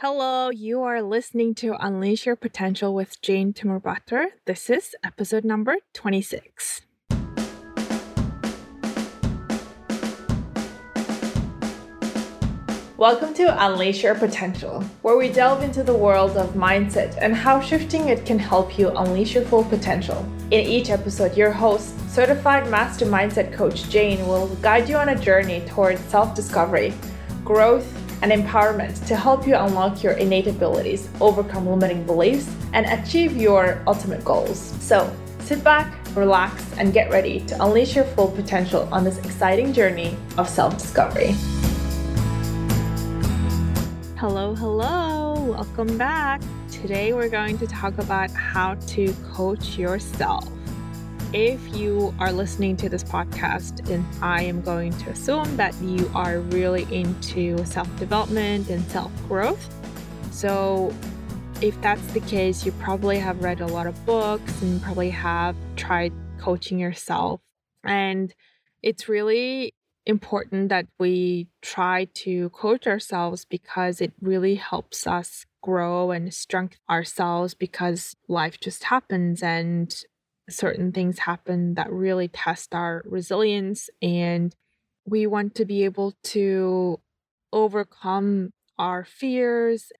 Hello, you are listening to Unleash Your Potential with Jane Timurbatar. This is episode number 26. Welcome to Unleash Your Potential, where we delve into the world of mindset and how shifting it can help you unleash your full potential. In each episode, your host, certified master mindset coach Jane, will guide you on a journey towards self discovery, growth, and empowerment to help you unlock your innate abilities, overcome limiting beliefs, and achieve your ultimate goals. So sit back, relax, and get ready to unleash your full potential on this exciting journey of self discovery. Hello, hello, welcome back. Today we're going to talk about how to coach yourself if you are listening to this podcast, and I am going to assume that you are really into self development and self growth. So, if that's the case, you probably have read a lot of books and probably have tried coaching yourself. And it's really important that we try to coach ourselves because it really helps us grow and strengthen ourselves because life just happens and certain things happen that really test our resilience and we want to be able to overcome our fears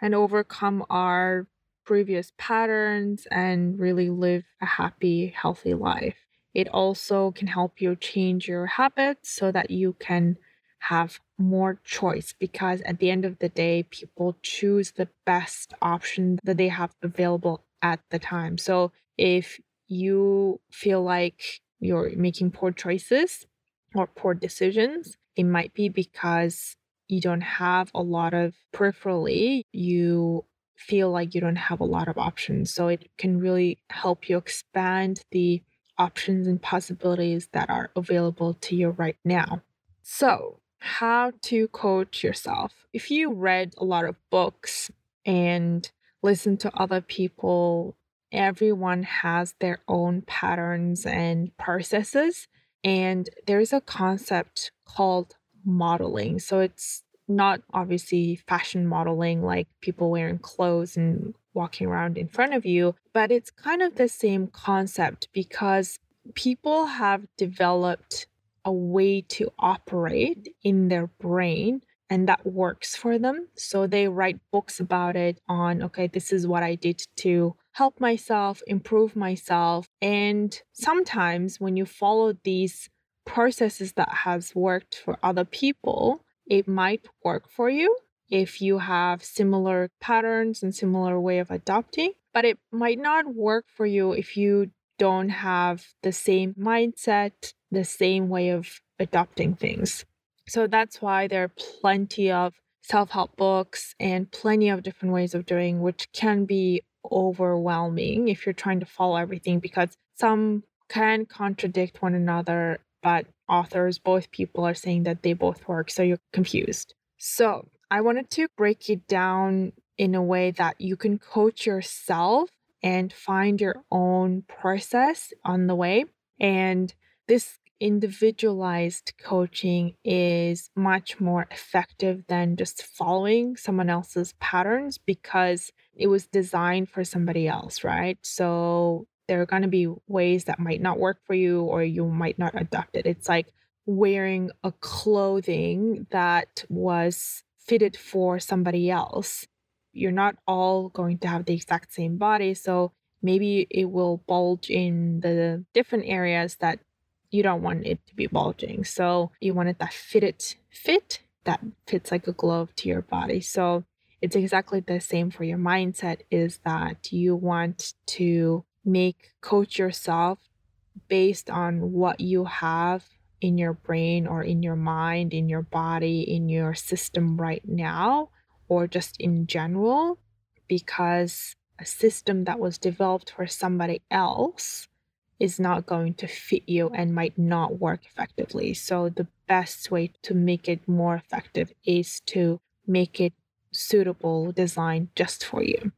and overcome our previous patterns and really live a happy, healthy life. It also can help you change your habits so that you can have more choice because at the end of the day, people choose the best option that they have available at the time. So if you feel like you're making poor choices or poor decisions, it might be because you don't have a lot of peripherally, you feel like you don't have a lot of options. So it can really help you expand the options and possibilities that are available to you right now. So, how to coach yourself. If you read a lot of books and listen to other people everyone has their own patterns and processes. And there's a concept called modeling. So it's not obviously fashion modeling like people wearing clothes and walking around in front of you, but it's kind of the same concept because people have developed a way to operate in their brain and that works for them. So they write books about it on, okay, this is what I did to help myself, improve myself. And sometimes when you follow these processes that has worked for other people, it might work for you if you have similar patterns and similar way of adopting, but it might not work for you if you don't have the same mindset, the same way of adopting things. So that's why there are plenty of self help books and plenty of different ways of doing, which can be overwhelming if you're trying to follow everything because some can contradict one another, but authors, both people are saying that they both work, so you're confused. So I wanted to break it down in a way that you can coach yourself and find your own process on the way. And this individualized coaching is much more effective than just following someone else's patterns because it was designed for somebody else, right? So there are going to be ways that might not work for you or you might not adopt it. It's like wearing a clothing that was fitted for somebody else. You're not all going to have the exact same body, so maybe it will bulge in the different areas that you don't want it to be bulging. So you want it that fitted fit that fits like a glove to your body. So it's exactly the same for your mindset is that you want to make coach yourself based on what you have in your brain or in your mind, in your body, in your system right now, or just in general, because a system that was developed for somebody else is not going to fit you and might not work effectively. So, the best way to make it more effective is to make it suitable design just for you.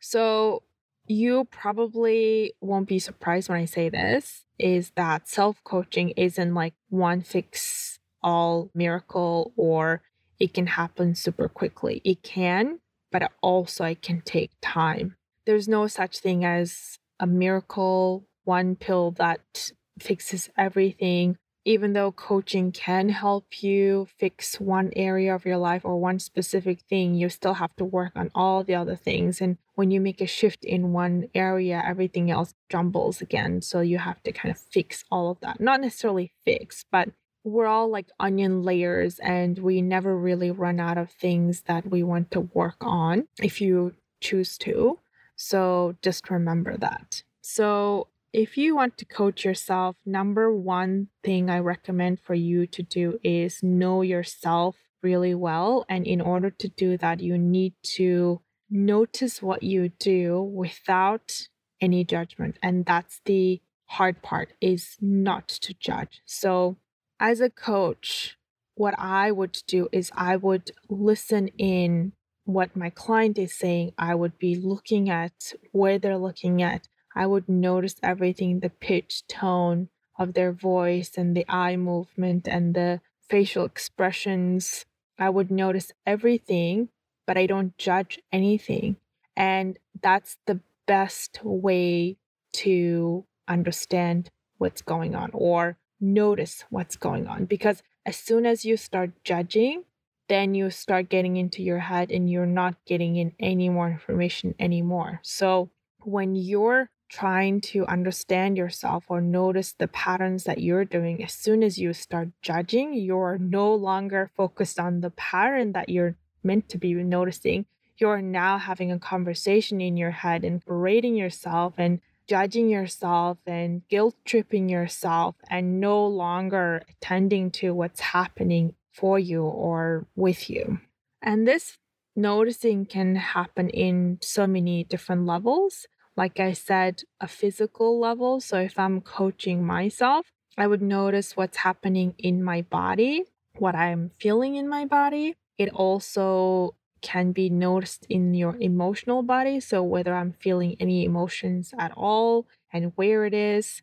So, you probably won't be surprised when I say this is that self coaching isn't like one fix all miracle or it can happen super quickly. It can, but also it can take time. There's no such thing as a miracle, one pill that fixes everything. Even though coaching can help you fix one area of your life or one specific thing, you still have to work on all the other things. And when you make a shift in one area, everything else jumbles again. So you have to kind of fix all of that. Not necessarily fix, but we're all like onion layers and we never really run out of things that we want to work on if you choose to. So just remember that. So if you want to coach yourself, number one thing I recommend for you to do is know yourself really well. And in order to do that, you need to notice what you do without any judgment. And that's the hard part is not to judge. So as a coach, what I would do is I would listen in what my client is saying. I would be looking at where they're looking at. I would notice everything the pitch, tone of their voice, and the eye movement and the facial expressions. I would notice everything, but I don't judge anything. And that's the best way to understand what's going on or notice what's going on because as soon as you start judging, then you start getting into your head and you're not getting in any more information anymore. So when you're trying to understand yourself or notice the patterns that you're doing, as soon as you start judging, you're no longer focused on the pattern that you're meant to be noticing. You're now having a conversation in your head and berating yourself and judging yourself and guilt tripping yourself and no longer attending to what's happening for you or with you. And this noticing can happen in so many different levels. Like I said, a physical level. So if I'm coaching myself, I would notice what's happening in my body, what I'm feeling in my body. It also can be noticed in your emotional body. So, whether I'm feeling any emotions at all and where it is,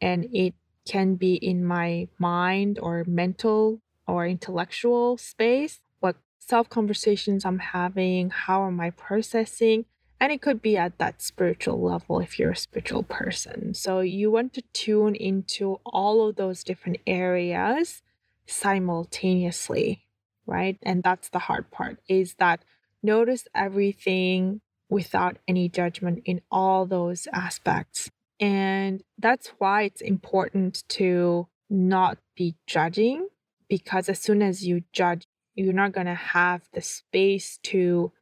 and it can be in my mind or mental or intellectual space, what self conversations I'm having, how am I processing. And it could be at that spiritual level if you're a spiritual person. So, you want to tune into all of those different areas simultaneously right? And that's the hard part is that notice everything without any judgment in all those aspects. And that's why it's important to not be judging because as soon as you judge, you're not going to have the space to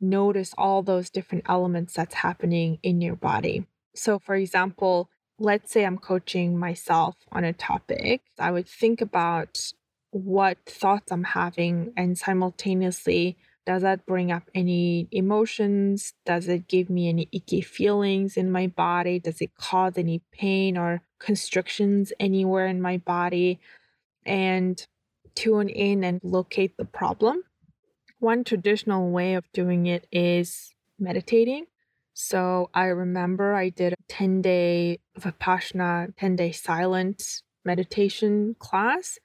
notice all those different elements that's happening in your body. So, for example, let's say I'm coaching myself on a topic, I would think about what thoughts I'm having and simultaneously does that bring up any emotions? Does it give me any icky feelings in my body? Does it cause any pain or constrictions anywhere in my body? And tune in and locate the problem. One traditional way of doing it is meditating. So I remember I did a 10 day Vipassana, 10 day silent meditation class.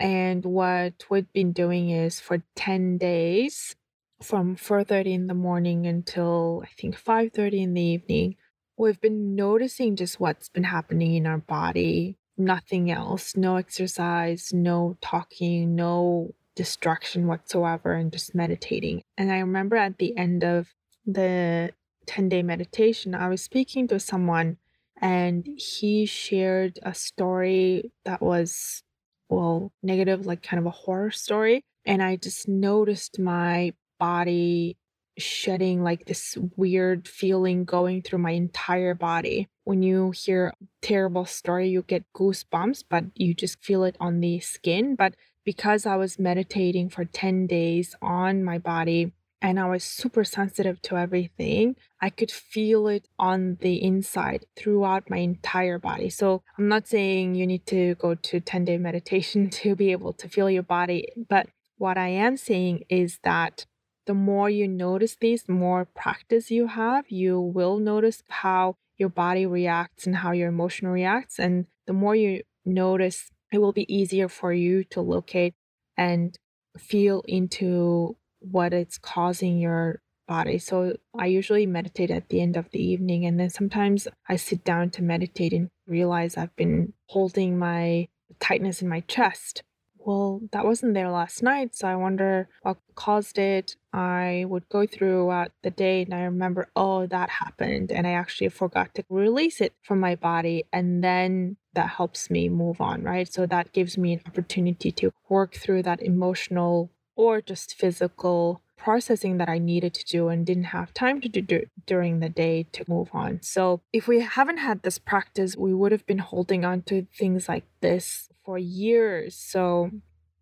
And what we've been doing is for 10 days, from 4:30 in the morning until I think 5:30 in the evening, we've been noticing just what's been happening in our body, nothing else, no exercise, no talking, no distraction whatsoever and just meditating. And I remember at the end of the 10-day meditation, I was speaking to someone and he shared a story that was well, negative, like kind of a horror story. And I just noticed my body shedding like this weird feeling going through my entire body. When you hear a terrible story, you get goosebumps, but you just feel it on the skin. But because I was meditating for 10 days on my body, and I was super sensitive to everything. I could feel it on the inside throughout my entire body. So I'm not saying you need to go to 10 day meditation to be able to feel your body, but what I am saying is that the more you notice these, the more practice you have, you will notice how your body reacts and how your emotion reacts. And the more you notice, it will be easier for you to locate and feel into what it's causing your body. So I usually meditate at the end of the evening. And then sometimes I sit down to meditate and realize I've been holding my tightness in my chest. Well, that wasn't there last night. So I wonder what caused it. I would go throughout the day and I remember, oh, that happened. And I actually forgot to release it from my body. And then that helps me move on, right? So that gives me an opportunity to work through that emotional or just physical processing that I needed to do and didn't have time to do during the day to move on. So, if we haven't had this practice, we would have been holding on to things like this for years. So,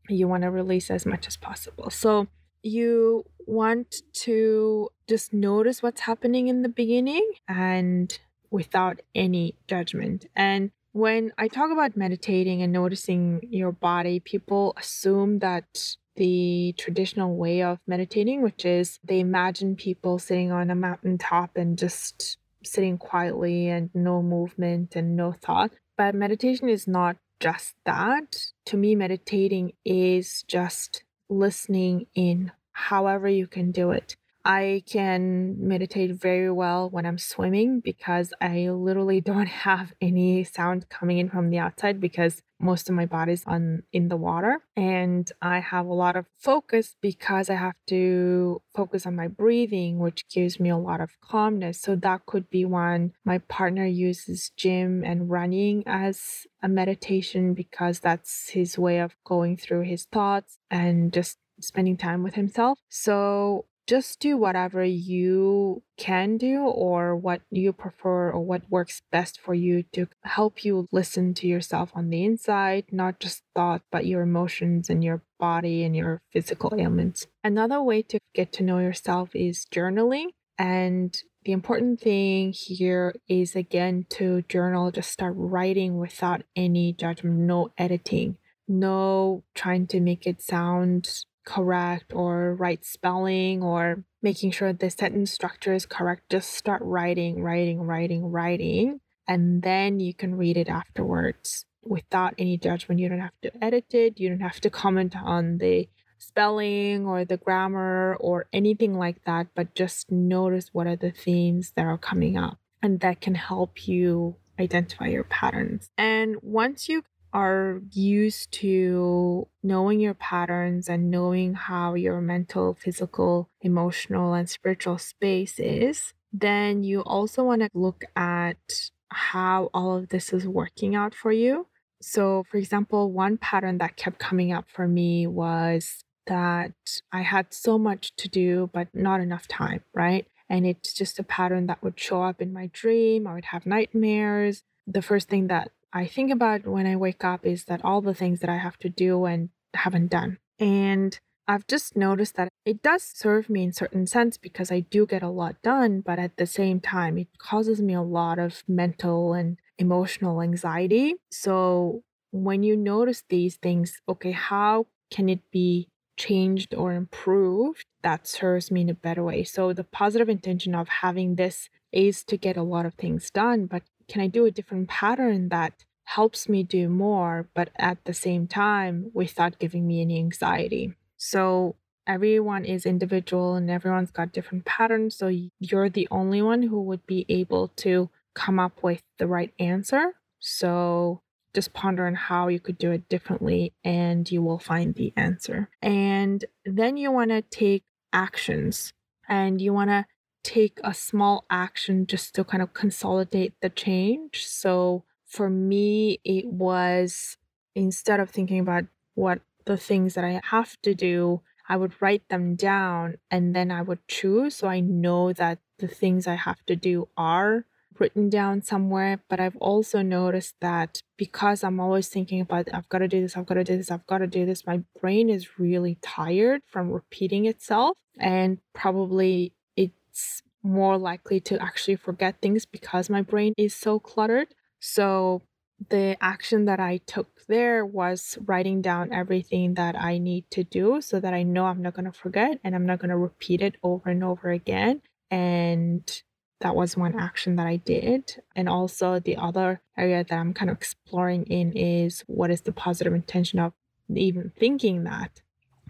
you want to release as much as possible. So, you want to just notice what's happening in the beginning and without any judgment. And when I talk about meditating and noticing your body, people assume that the traditional way of meditating, which is they imagine people sitting on a mountaintop and just sitting quietly and no movement and no thought. But meditation is not just that. To me, meditating is just listening in, however, you can do it. I can meditate very well when I'm swimming because I literally don't have any sound coming in from the outside because most of my body's on in the water and I have a lot of focus because I have to focus on my breathing which gives me a lot of calmness. So that could be one my partner uses gym and running as a meditation because that's his way of going through his thoughts and just spending time with himself. So just do whatever you can do or what you prefer or what works best for you to help you listen to yourself on the inside, not just thought, but your emotions and your body and your physical ailments. Another way to get to know yourself is journaling. And the important thing here is again to journal, just start writing without any judgment, no editing, no trying to make it sound correct or right spelling or making sure the sentence structure is correct. Just start writing, writing, writing, writing, and then you can read it afterwards without any judgment. You don't have to edit it, you don't have to comment on the spelling or the grammar or anything like that, but just notice what are the themes that are coming up. And that can help you identify your patterns. And once you are used to knowing your patterns and knowing how your mental, physical, emotional, and spiritual space is, then you also want to look at how all of this is working out for you. So, for example, one pattern that kept coming up for me was that I had so much to do, but not enough time, right? And it's just a pattern that would show up in my dream. I would have nightmares. The first thing that I think about when I wake up is that all the things that I have to do and haven't done. And I've just noticed that it does serve me in certain sense because I do get a lot done, but at the same time it causes me a lot of mental and emotional anxiety. So when you notice these things, okay, how can it be changed or improved that serves me in a better way? So the positive intention of having this is to get a lot of things done, but can I do a different pattern that helps me do more, but at the same time without giving me any anxiety? So everyone is individual and everyone's got different patterns. So you're the only one who would be able to come up with the right answer. So just ponder on how you could do it differently and you will find the answer. And then you want to take actions and you want to take a small action just to kind of consolidate the change. So for me, it was instead of thinking about what the things that I have to do, I would write them down and then I would choose. So I know that the things I have to do are written down somewhere. But I've also noticed that because I'm always thinking about, I've got to do this, I've got to do this, I've got to do this, my brain is really tired from repeating itself. And probably it's more likely to actually forget things because my brain is so cluttered. So the action that I took there was writing down everything that I need to do so that I know I'm not going to forget and I'm not going to repeat it over and over again. And that was one action that I did. And also, the other area that I'm kind of exploring in is what is the positive intention of even thinking that,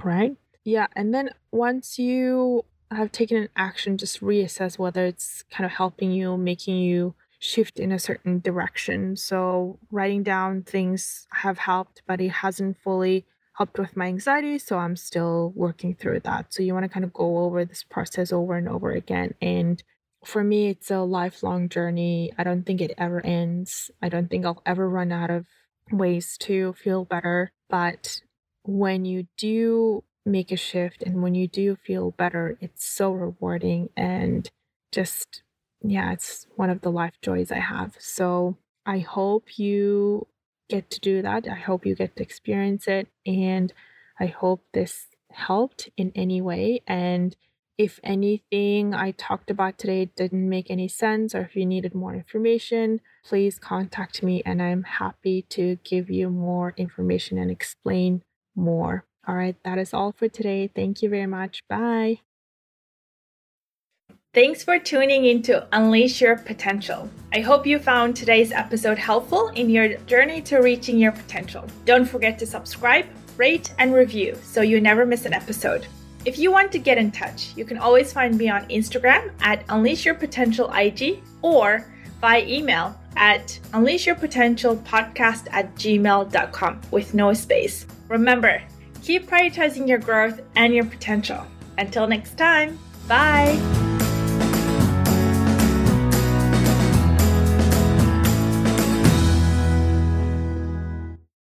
right? Yeah. And then once you have taken an action, just reassess whether it's kind of helping you, making you shift in a certain direction. So, writing down things have helped, but it hasn't fully helped with my anxiety. So, I'm still working through that. So, you want to kind of go over this process over and over again. And for me, it's a lifelong journey. I don't think it ever ends. I don't think I'll ever run out of ways to feel better. But when you do make a shift and when you do feel better, it's so rewarding and just, yeah, it's one of the life joys I have. So I hope you get to do that. I hope you get to experience it. And I hope this helped in any way. And if anything I talked about today didn't make any sense or if you needed more information, please contact me and I'm happy to give you more information and explain more. All right, that is all for today. Thank you very much. Bye. Thanks for tuning in to Unleash Your Potential. I hope you found today's episode helpful in your journey to reaching your potential. Don't forget to subscribe, rate, and review so you never miss an episode. If you want to get in touch, you can always find me on Instagram at Unleash Your Potential IG or by email at unleashyourpotentialpodcast at gmail.com with no space. Remember, keep prioritizing your growth and your potential. Until next time, bye.